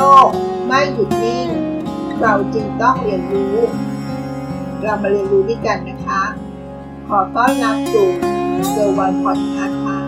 ลก ไม่หยุดนิ่ง เราจึงต้องเรียนรู้ เรามาเรียนรู้ด้วยกันนะคะ ขอต้อนรับสู่เซอร์วันพอดคาส์ค่ะ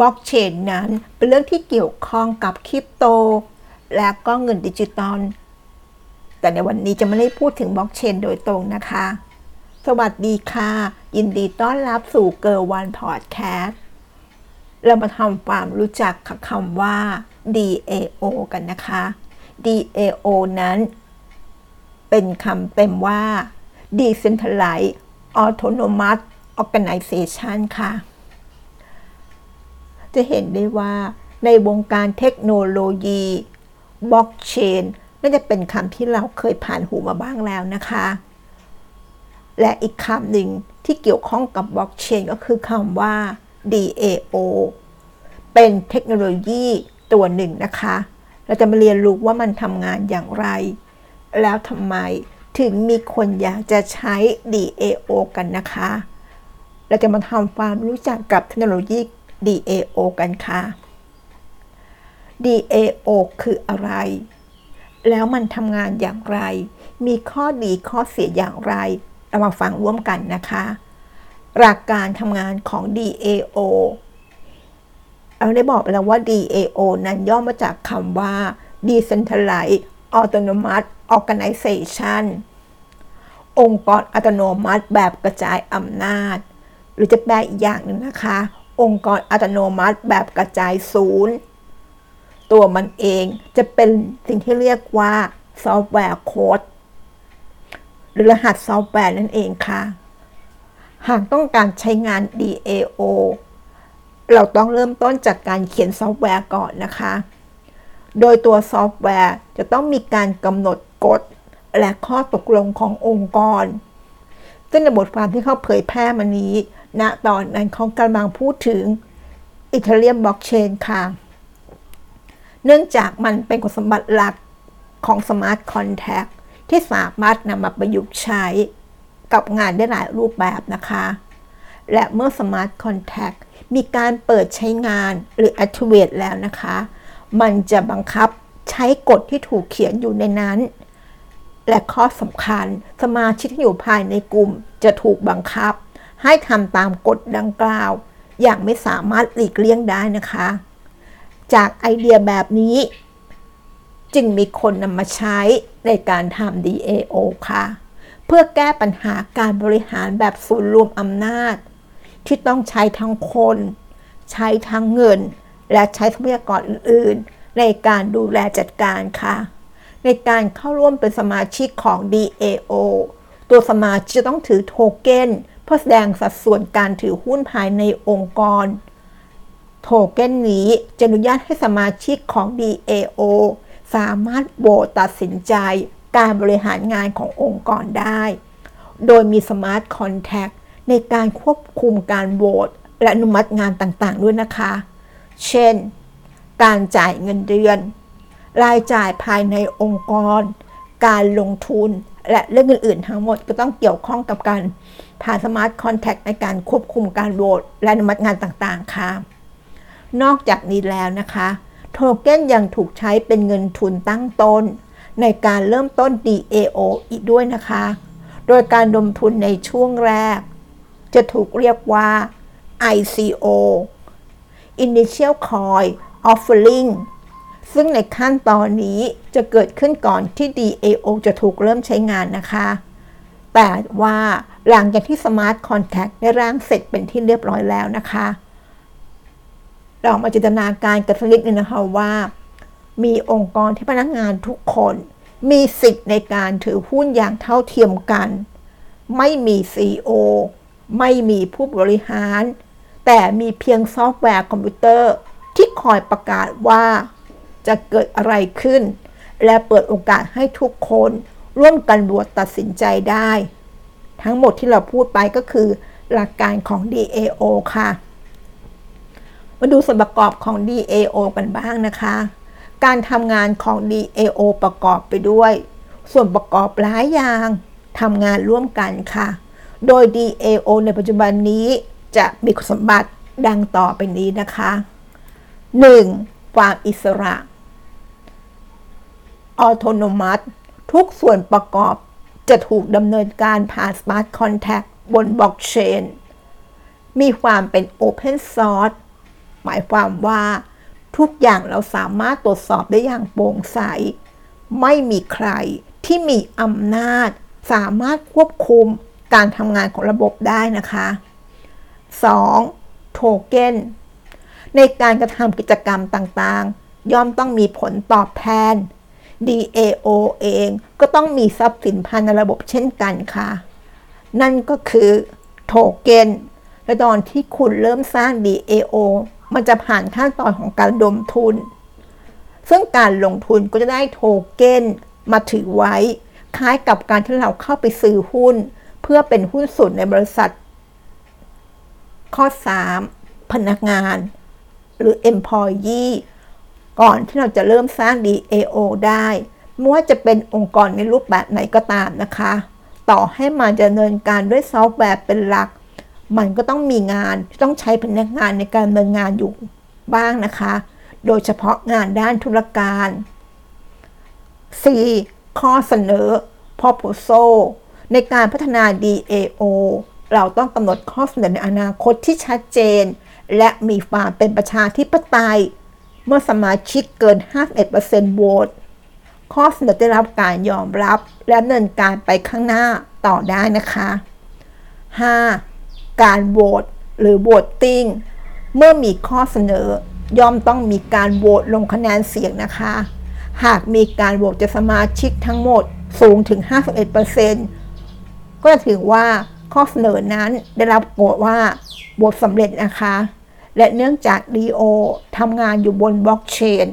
บล็อกเชนนั้นเป็นเรื่องที่เกี่ยวข้องกับคริปโต และก็เงินดิจิตอลแต่ในวันนี้จะไม่ได้พูดถึงบล็อกเชนโดยตรงนะคะ สวัสดีค่ะ ยินดีต้อนรับสู่เกิร์วันพอดแคสต์เรามาทำความรู้จักกับคำว่า DAO กันนะคะ DAO นั้น เป็นคำเต็มว่า Decentralized Autonomous Organization ค่ะ จะเห็นได้ว่าในวงการเทคโนโลยีบล็อกเชนน่าจะเป็นคำที่เราเคยผ่านหูมาบ้างแล้วนะคะ และอีกคำหนึ่งที่เกี่ยวข้องกับบล็อกเชนก็คือคำว่า DAO เป็นเทคโนโลยีตัวหนึ่งนะคะ เราจะมาเรียนรู้ว่ามันทำงานอย่างไร แล้วทำไมถึงมีคนอยากจะใช้ DAO กันนะคะ เราจะมาทำความรู้จักกับเทคโนโลยี DAO กันค่ะ DAO คืออะไร แล้วมันทำงานอย่างไร มีข้อดีข้อเสียอย่างไร เรามาฟังร่วมกันนะคะ หลักการทำงานของ DAO เราได้บอกไปแล้วว่า DAO นั้นย่อมาจากคำว่า Decentralized Autonomous Organization องค์กรอัตโนมัติแบบกระจายอำนาจ หรือจะแปลอีกอย่างหนึ่งนะคะ องค์กรอัตโนมัติแบบกระจายศูนย์ ตัวมันเองจะเป็นสิ่งที่เรียกว่า software code หรือรหัสซอฟต์แวร์นั่นเองค่ะ หากต้องการใช้งาน DAO เราต้องเริ่มต้นจากการเขียนซอฟต์แวร์ก่อนนะคะ โดยตัวซอฟต์แวร์จะต้องมีการกำหนดกฎ และข้อตกลงขององค์กร ซึ่งในบทความที่เขาเผยแพร่มานี้ณตอนนั้นเขากำลังพูดถึง Ethereum blockchain ค่ะ เนื่องจากมันเป็นคุณสมบัติหลักของ smart contract ที่สามารถนำมาประยุกต์ใช้กับงานได้หลายรูปแบบนะคะ และเมื่อ smart contract มีการเปิดใช้งานหรือ activate แล้วนะคะ มันจะบังคับใช้กฎที่ถูกเขียนอยู่ในนั้น และข้อสำคัญสมาชิกที่อยู่ภายในกลุ่มจะถูกบังคับ ให้ทำตามกฎดังกล่าว อย่างไม่สามารถหลีกเลี่ยงได้นะคะ จากไอเดียแบบนี้ จึงมีคนนำมาใช้ในการทำ DAO ค่ะ เพื่อแก้ปัญหาการบริหารแบบศูนย์รวมอำนาจ ที่ต้องใช้ทั้งคน ใช้ทั้งเงิน และใช้ทรัพยากรอื่น ๆ ในการดูแลจัดการค่ะ ในการเข้าร่วมเป็นสมาชิกของ DAO ตัวสมาชิกจะต้องถือโทเก้นเพื่อแสดงสัดส่วนการถือหุ้นภายในองค์กร โทเก้นนี้จะอนุญาตให้สมาชิกของ DAO สามารถโหวตตัดสินใจการบริหารงานขององค์กรได้ โดยมี smart contractในการควบคุมการโหวตและอนุมัติงานต่างๆ ด้วยนะคะ เช่น การจ่ายเงินเดือน รายจ่ายภายในองค์กร การลงทุน และเรื่องอื่นๆ ทั้งหมดก็ต้องเกี่ยวข้องกับการผ่านสมาร์ทคอนแท็กในการควบคุมการโหวตและอนุมัติงานต่างๆ ค่ะ นอกจากนี้แล้วนะคะ โทเก้นยังถูกใช้เป็นเงินทุนตั้งต้น ในการเริ่มต้น DAO อีกด้วยนะคะ โดยการลงทุนในช่วงแรก จะถูกเรียกว่า ICO Initial Coin Offering ซึ่งในขั้นตอนนี้จะเกิดขึ้นก่อนที่ DAO จะถูกเริ่มใช้งานนะคะ แต่ว่าหลังจากที่ Smart Contract ได้ร่างเสร็จเป็นที่เรียบร้อยแล้วนะคะ เรามาจินตนาการกันสักนิดนึงนะคะว่า มีองค์กรที่พนักงานทุกคน มีสิทธิ์ในการถือหุ้นอย่างเท่าเทียมกัน ไม่มี CEO ไม่มีผู้บริหาร แต่มีเพียงซอฟต์แวร์คอมพิวเตอร์ที่คอยประกาศว่าจะเกิดอะไรขึ้น และเปิดโอกาสให้ทุกคนร่วมกันโหวตตัดสินใจได้ ทั้งหมดที่เราพูดไปก็คือหลักการของ DAO ค่ะ มาดูส่วนประกอบของ DAO กันบ้างนะคะ การทำงานของ DAO ประกอบไปด้วย ส่วนประกอบหลายอย่างทำงานร่วมกันค่ะ โดย DAO ในปัจจุบันนี้จะมีคุณสมบัติดังต่อไปนี้นะคะ 1. ความอิสระ Autonomous ทุกส่วนประกอบจะถูกดำเนินการผ่าน Smart Contract บนบล็อกเชน มีความเป็น Open Source หมายความว่า ทุกอย่างเราสามารถตรวจสอบได้อย่างโปร่งใส ไม่มีใครที่มีอำนาจ สามารถควบคุมการทำงานของระบบได้นะคะ 2. โทเก้นในการกระทำกิจกรรมต่างๆ ย่อมต้องมีผลตอบแทน DAO เองก็ต้องมีทรัพย์สินภายในระบบเช่นกันค่ะ นั่นก็คือโทเก้นและตอนที่คุณเริ่มสร้าง DAO มันจะผ่านขั้นตอนของการดมทุน ซึ่งการลงทุนก็จะได้โทเก้นมาถือไว้ คล้ายกับการที่เราเข้าไปซื้อหุ้น เพื่อเป็นหุ้นส่วนในบริษัท ข้อ 3 พนักงาน หรือ employee ก่อนที่เราจะเริ่มสร้าง DAO ได้ไม่ว่าจะเป็นองค์กรในรูปแบบไหนก็ตามนะคะ ต่อให้มันจะดำเนินการด้วยซอฟต์แวร์เป็นหลัก มันก็ต้องมีงานต้องใช้พนักงานในการดำเนินงานอยู่บ้างนะคะ โดยเฉพาะงานด้านธุรการ 4. ข้อเสนอ proposal ในการพัฒนา DAO เราต้องกำหนดข้อเสนอในอนาคตที่ชัดเจน และมีความเป็นประชาธิปไตย เมื่อสมาชิกเกิน 51%โหวตข้อเสนอได้รับการยอมรับและดำเนินการไปข้างหน้าต่อได้นะคะ 5. การโหวตหรือโหวตติ้งเมื่อมีข้อเสนอย่อมต้องมีการโหวตลงคะแนนเสียงนะคะ หากมีการโหวตจากสมาชิกทั้งหมดสูงถึง 51%ก็จะถือว่าข้อเสนอนั้นได้รับโหวตว่าโหวตสำเร็จนะคะ และเนื่องจาก DO ทำงานอยู่บนบล็อกเชน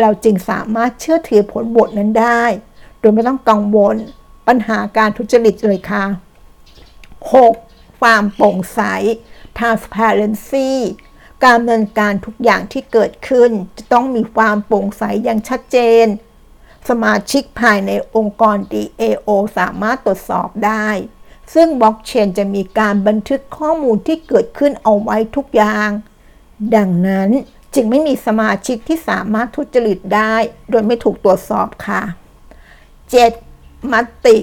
เราจึงสามารถเชื่อถือผลโหวตนั้นได้ โดยไม่ต้องกังวลปัญหาการทุจริตเลยค่ะ 6. ความโปร่งใส transparency การดำเนินการทุกอย่างที่เกิดขึ้น จะต้องมีความโปร่งใสอย่างชัดเจน สมาชิกภายในองค์กร DAO สามารถตรวจสอบได้ ซึ่งบล็อกเชนจะมีการบันทึกข้อมูลที่เกิดขึ้นเอาไว้ทุกอย่าง ดังนั้นจึงไม่มีสมาชิกที่สามารถทุจริตได้ โดยไม่ถูกตรวจสอบค่ะ 7. มัติ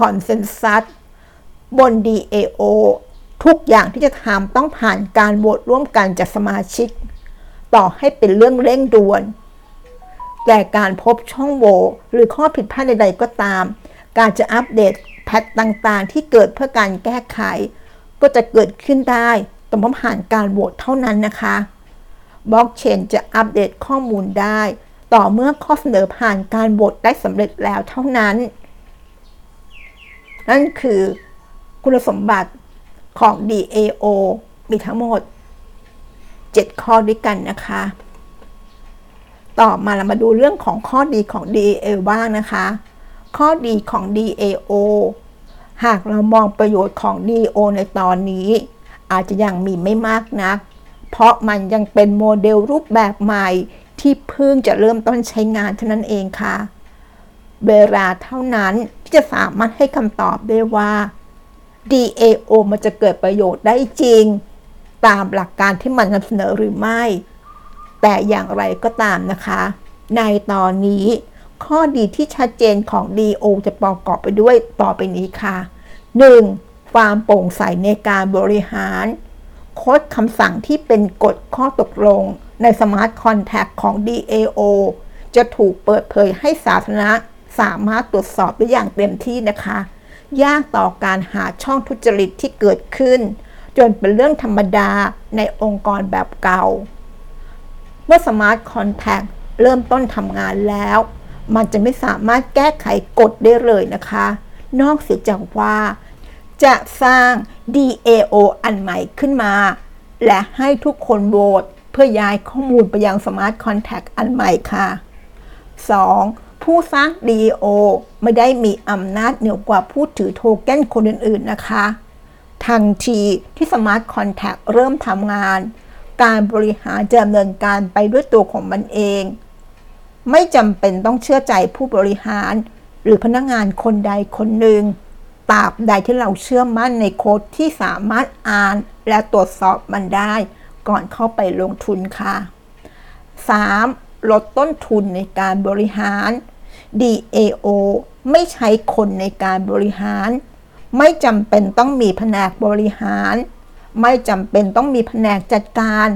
คอนเซนแซส บน DAO ทุกอย่างที่จะทำต้องผ่านการโหวตร่วมกันจากสมาชิก ต่อให้เป็นเรื่องเร่งด่วน แต่การพบช่องโหว่หรือข้อผิดพลาดใด ๆ ก็ตาม การจะอัปเดตแพทต่างๆ ที่เกิดเพื่อการแก้ไข ก็จะเกิดขึ้นได้ต้องผ่านการโหวตเท่านั้นนะคะบล็อกเชนจะอัปเดตข้อมูลได้ ต่อเมื่อข้อเสนอผ่านการโหวตได้สำเร็จแล้วเท่านั้น นั่นคือ คุณสมบัติของ DAO มีทั้งหมด 7 ข้อด้วยกันนะคะ ต่อมาเรามาดูเรื่องของข้อดีของ DAO บ้างนะคะ ข้อดีของ DAO หากเรามองประโยชน์ของ DAO ในตอนนี้ อาจจะยังมีไม่มากนัก เพราะมันยังเป็นโมเดลรูปแบบใหม่ที่เพิ่งจะเริ่มต้นใช้งานเท่านั้นเองค่ะ เวลาเท่านั้นที่จะสามารถให้คำตอบได้ว่า DAO มันจะเกิดประโยชน์ได้จริง ตามหลักการที่มันนำเสนอหรือไม่ แต่อย่างไรก็ตามนะคะ ในตอนนี้ข้อดีที่ชัดเจนของ DAO จะประกอบไปด้วยต่อไปนี้ค่ะ 1. ความโปร่งใสในการบริหาร โค้ดคำสั่งที่เป็นกฎข้อตกลงใน smart contract ของ DAO จะถูกเปิดเผยให้สาธารณะสามารถตรวจสอบได้อย่างเต็มที่นะคะ ยากต่อการหาช่องทุจริตที่เกิดขึ้น จนเป็นเรื่องธรรมดาในองค์กรแบบเก่า เมื่อ smart contract เริ่มต้นทำงานแล้ว มันจะไม่สามารถแก้ไขกฎได้เลยนะคะ นอกเสียจากว่า จะสร้าง DAO อันใหม่ขึ้นมา และให้ทุกคนโหวตเพื่อย้ายข้อมูลไปยัง Smart Contract อันใหม่ค่ะ 2. ผู้สร้าง DAO ไม่ได้มีอำนาจเหนือกว่าผู้ถือโทเก้นคนอื่น ๆ นะคะ ทันทีที่ Smart Contact เริ่มทำงาน การบริหารจะดำเนินการไปด้วยตัวของมันเอง ไม่จำเป็นต้องเชื่อใจผู้บริหาร หรือพนักงงานคนใดคนหนึ่งตราบใดที่เราเชื่อมั่นในโค้ดที่สามารถอ่านและตรวจสอบมันได้ ก่อนเข้าไปลงทุนค่ะ 3. ลดต้นทุนในการบริหาร DAO ไม่ใช้คนในการบริหาร ไม่จำเป็นต้องมีแผนกบริหาร ไม่จำเป็นต้องมีแผนกจัดการ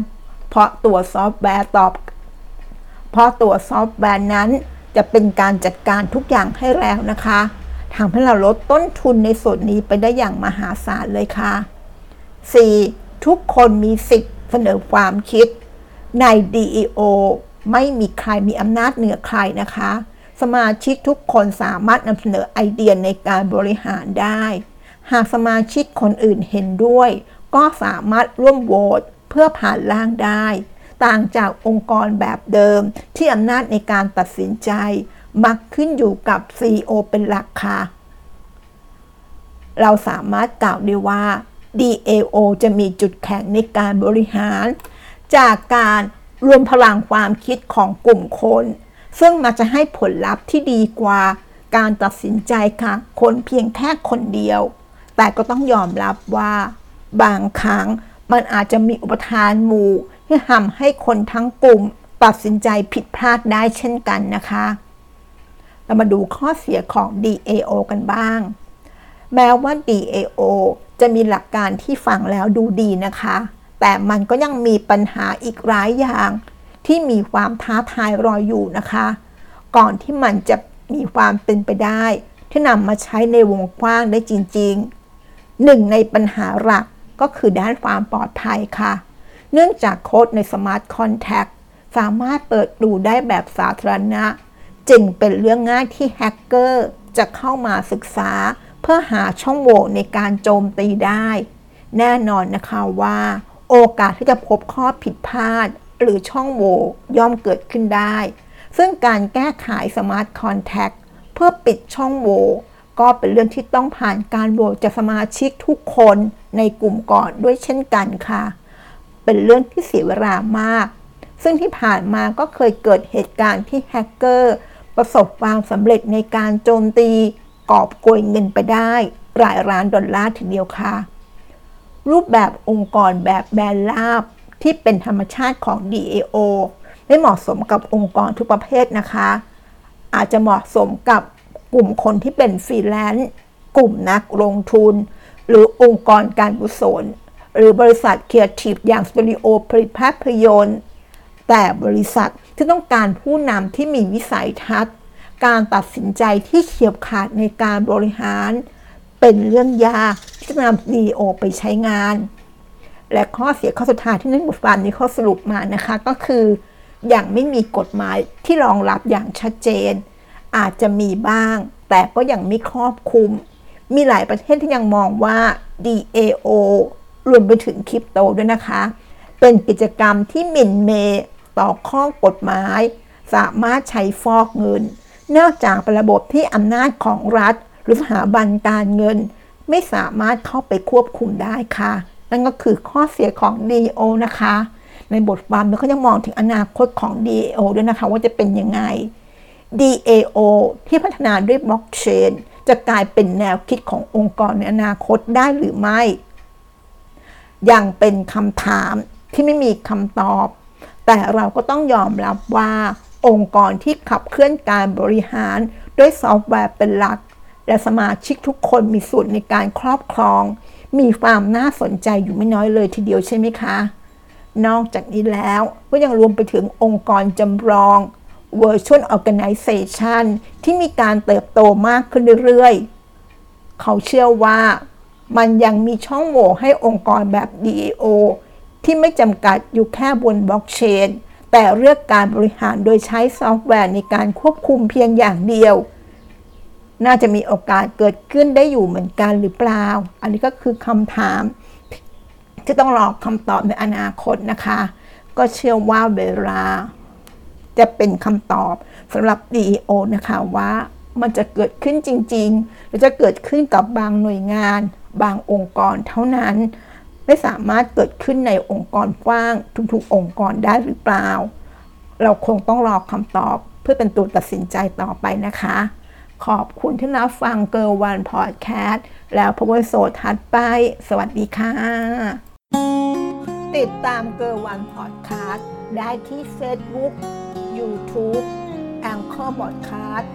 เพราะตัวซอฟต์แวร์ตอบ เพราะตัวซอฟต์แวร์นั้นจะเป็นการจัดการทุกอย่างให้แล้วนะคะทำให้เราลดต้นทุนในส่วนนี้ไปได้อย่างมหาศาลเลยค่ะ 4. ทุกคนมีสิทธิ์เสนอความคิด ใน DEO ไม่มีใครมีอำนาจเหนือใครนะคะ สมาชิกทุกคนสามารถนำเสนอไอเดียในการบริหารได้ หากสมาชิกคนอื่นเห็นด้วย ก็สามารถร่วมโหวตเพื่อผ่านร่างได้ ต่างจากองค์กรแบบเดิมที่อำนาจในการตัดสินใจ มักขึ้นอยู่กับ CEO เป็นหลักค่ะ เราสามารถกล่าวได้ว่า DAO จะมีจุดแข็งในการบริหาร จากการรวมพลังความคิดของกลุ่มคน ซึ่งมันจะให้ผลลัพธ์ที่ดีกว่าการตัดสินใจค่ะ คนเพียงแค่คนเดียว แต่ก็ต้องยอมรับว่า บางครั้งมันอาจจะมีอุปทานหมู่ที่ทำให้คนทั้งกลุ่ม ตัดสินใจผิดพลาดได้เช่นกันนะคะ เรามาดูข้อเสียของ DAO กันบ้าง แม้ว่า DAO จะมีหลักการที่ฟังแล้วดูดีนะคะ แต่มันก็ยังมีปัญหาอีกหลายอย่าง ที่มีความท้าทายรออยู่นะคะ ก่อนที่มันจะมีความเป็นไปได้ ที่นำมาใช้ในวงกว้างได้จริงๆ หนึ่งในปัญหาหลักก็คือด้านความปลอดภัยค่ะ เนื่องจากโค้ดใน Smart Contact สามารถเปิดดูได้แบบสาธารณะ จึงเป็นเรื่องง่ายที่แฮกเกอร์จะเข้ามาศึกษา เพื่อหาช่องโหว่ในการโจมตีได้ แน่นอนนะคะว่า โอกาสที่จะพบข้อผิดพลาด หรือช่องโหว่ย่อมเกิดขึ้นได้ ซึ่งการแก้ไข Smart Contact เพื่อปิดช่องโหว่ก็เป็นเรื่องที่ต้องผ่านการโหวตจากสมาชิกทุกคนในกลุ่มก่อนด้วยเช่นกันค่ะ เป็นเรื่องที่เสียเวลามาก ซึ่งที่ผ่านมาก็เคยเกิดเหตุการณ์ที่แฮกเกอร์ประสบความสำเร็จในการโจมตีกอบโกยเงินไปได้หลายล้านดอลลาร์ทีเดียวค่ะ รูปแบบองค์กรแบบแบนราบ ที่เป็นธรรมชาติของ DAO ไม่เหมาะสมกับองค์กรทุกประเภทนะคะ อาจจะเหมาะสมกับกลุ่มคนที่เป็นฟรีแลนซ์กลุ่มนักลงทุน หรือองค์กรการกุศลหรือบริษัทเคียร์ทีฟอย่างสตูดิโอผลิตภาพยนตร์ แต่บริษัทที่ต้องการผู้นำที่มีวิสัยทัศน์ การตัดสินใจที่เฉียบขาดในการบริหาร เป็นเรื่องยากที่จะนำ DO ไปใช้งาน และข้อเสียข้อสุดท้ายที่ในบทความนี้เขาสรุปมานะคะ ก็คืออย่างไม่มีกฎหมายที่รองรับอย่างชัดเจน อาจจะมีบ้าง แต่ก็ยังไม่ครอบคลุม มีหลายประเทศที่ยังมองว่า DAO รวมไปถึงคริปโตด้วยนะคะ เป็นกิจกรรมที่หมิ่นเมต่อข้อกฎหมาย สามารถใช้ฟอกเงิน นองจากระบบที่อำนาจของรัฐ หรือสถาบันการเงิน ไม่สามารถเข้าไปควบคุมได้ค่ะ นั่นก็คือข้อเสียของ DAO นะคะ ในบทความเขายังมองถึงอนาคตของ DAO ด้วยนะคะ ว่าจะเป็นยังไง DAO ที่พัฒนาด้วยบล็อกเชนจะกลายเป็นแนวคิดขององค์กรในอนาคตได้หรือไม่ ยังเป็นคำถามที่ไม่มีคำตอบ แต่เราก็ต้องยอมรับว่าองค์กรที่ขับเคลื่อนการบริหารด้วยซอฟต์แวร์เป็นหลัก และสมาชิกทุกคนมีส่วนในการครอบครอง มีความน่าสนใจอยู่ไม่น้อยเลยทีเดียวใช่ไหมคะ นอกจากนี้แล้วก็ยังรวมไปถึงองค์กรจำลอง Virtual Organization ที่มีการเติบโตมากขึ้นเรื่อยๆ เขาเชื่อว่ามันยังมีช่องโหว่ให้องค์กรแบบ DAO ที่ไม่จำกัดอยู่แค่บนบล็อกเชนแต่เลือกการบริหารโดยใช้ซอฟต์แวร์ในการควบคุมเพียงอย่างเดียว น่าจะมีโอกาสเกิดขึ้นได้อยู่เหมือนกันหรือเปล่า อันนี้ก็คือคำถาม ที่ต้องรอคำตอบในอนาคตนะคะ ก็เชื่อว่าเวลา จะเป็นคำตอบสำหรับ DEO นะคะว่ามันจะเกิดขึ้นจริงๆ หรือจะเกิดขึ้นกับบางหน่วยงาน บางองค์กรเท่านั้น ไม่สามารถเกิดขึ้นในองค์กรกว้างทุกๆ องค์กรได้หรือเปล่า เราคงต้องรอคำตอบเพื่อเป็นตัวตัดสินใจต่อไปนะคะ ขอบคุณที่รับฟังเกิร์ลวันพอดแคสต์แล้วพบกันโสดทัดไป สวัสดีค่ะ ติดตามเกิร์ลวันพอดแคสต์ได้ที่เฟซบุ๊กยูทูบแองเกอร์บอดคสต์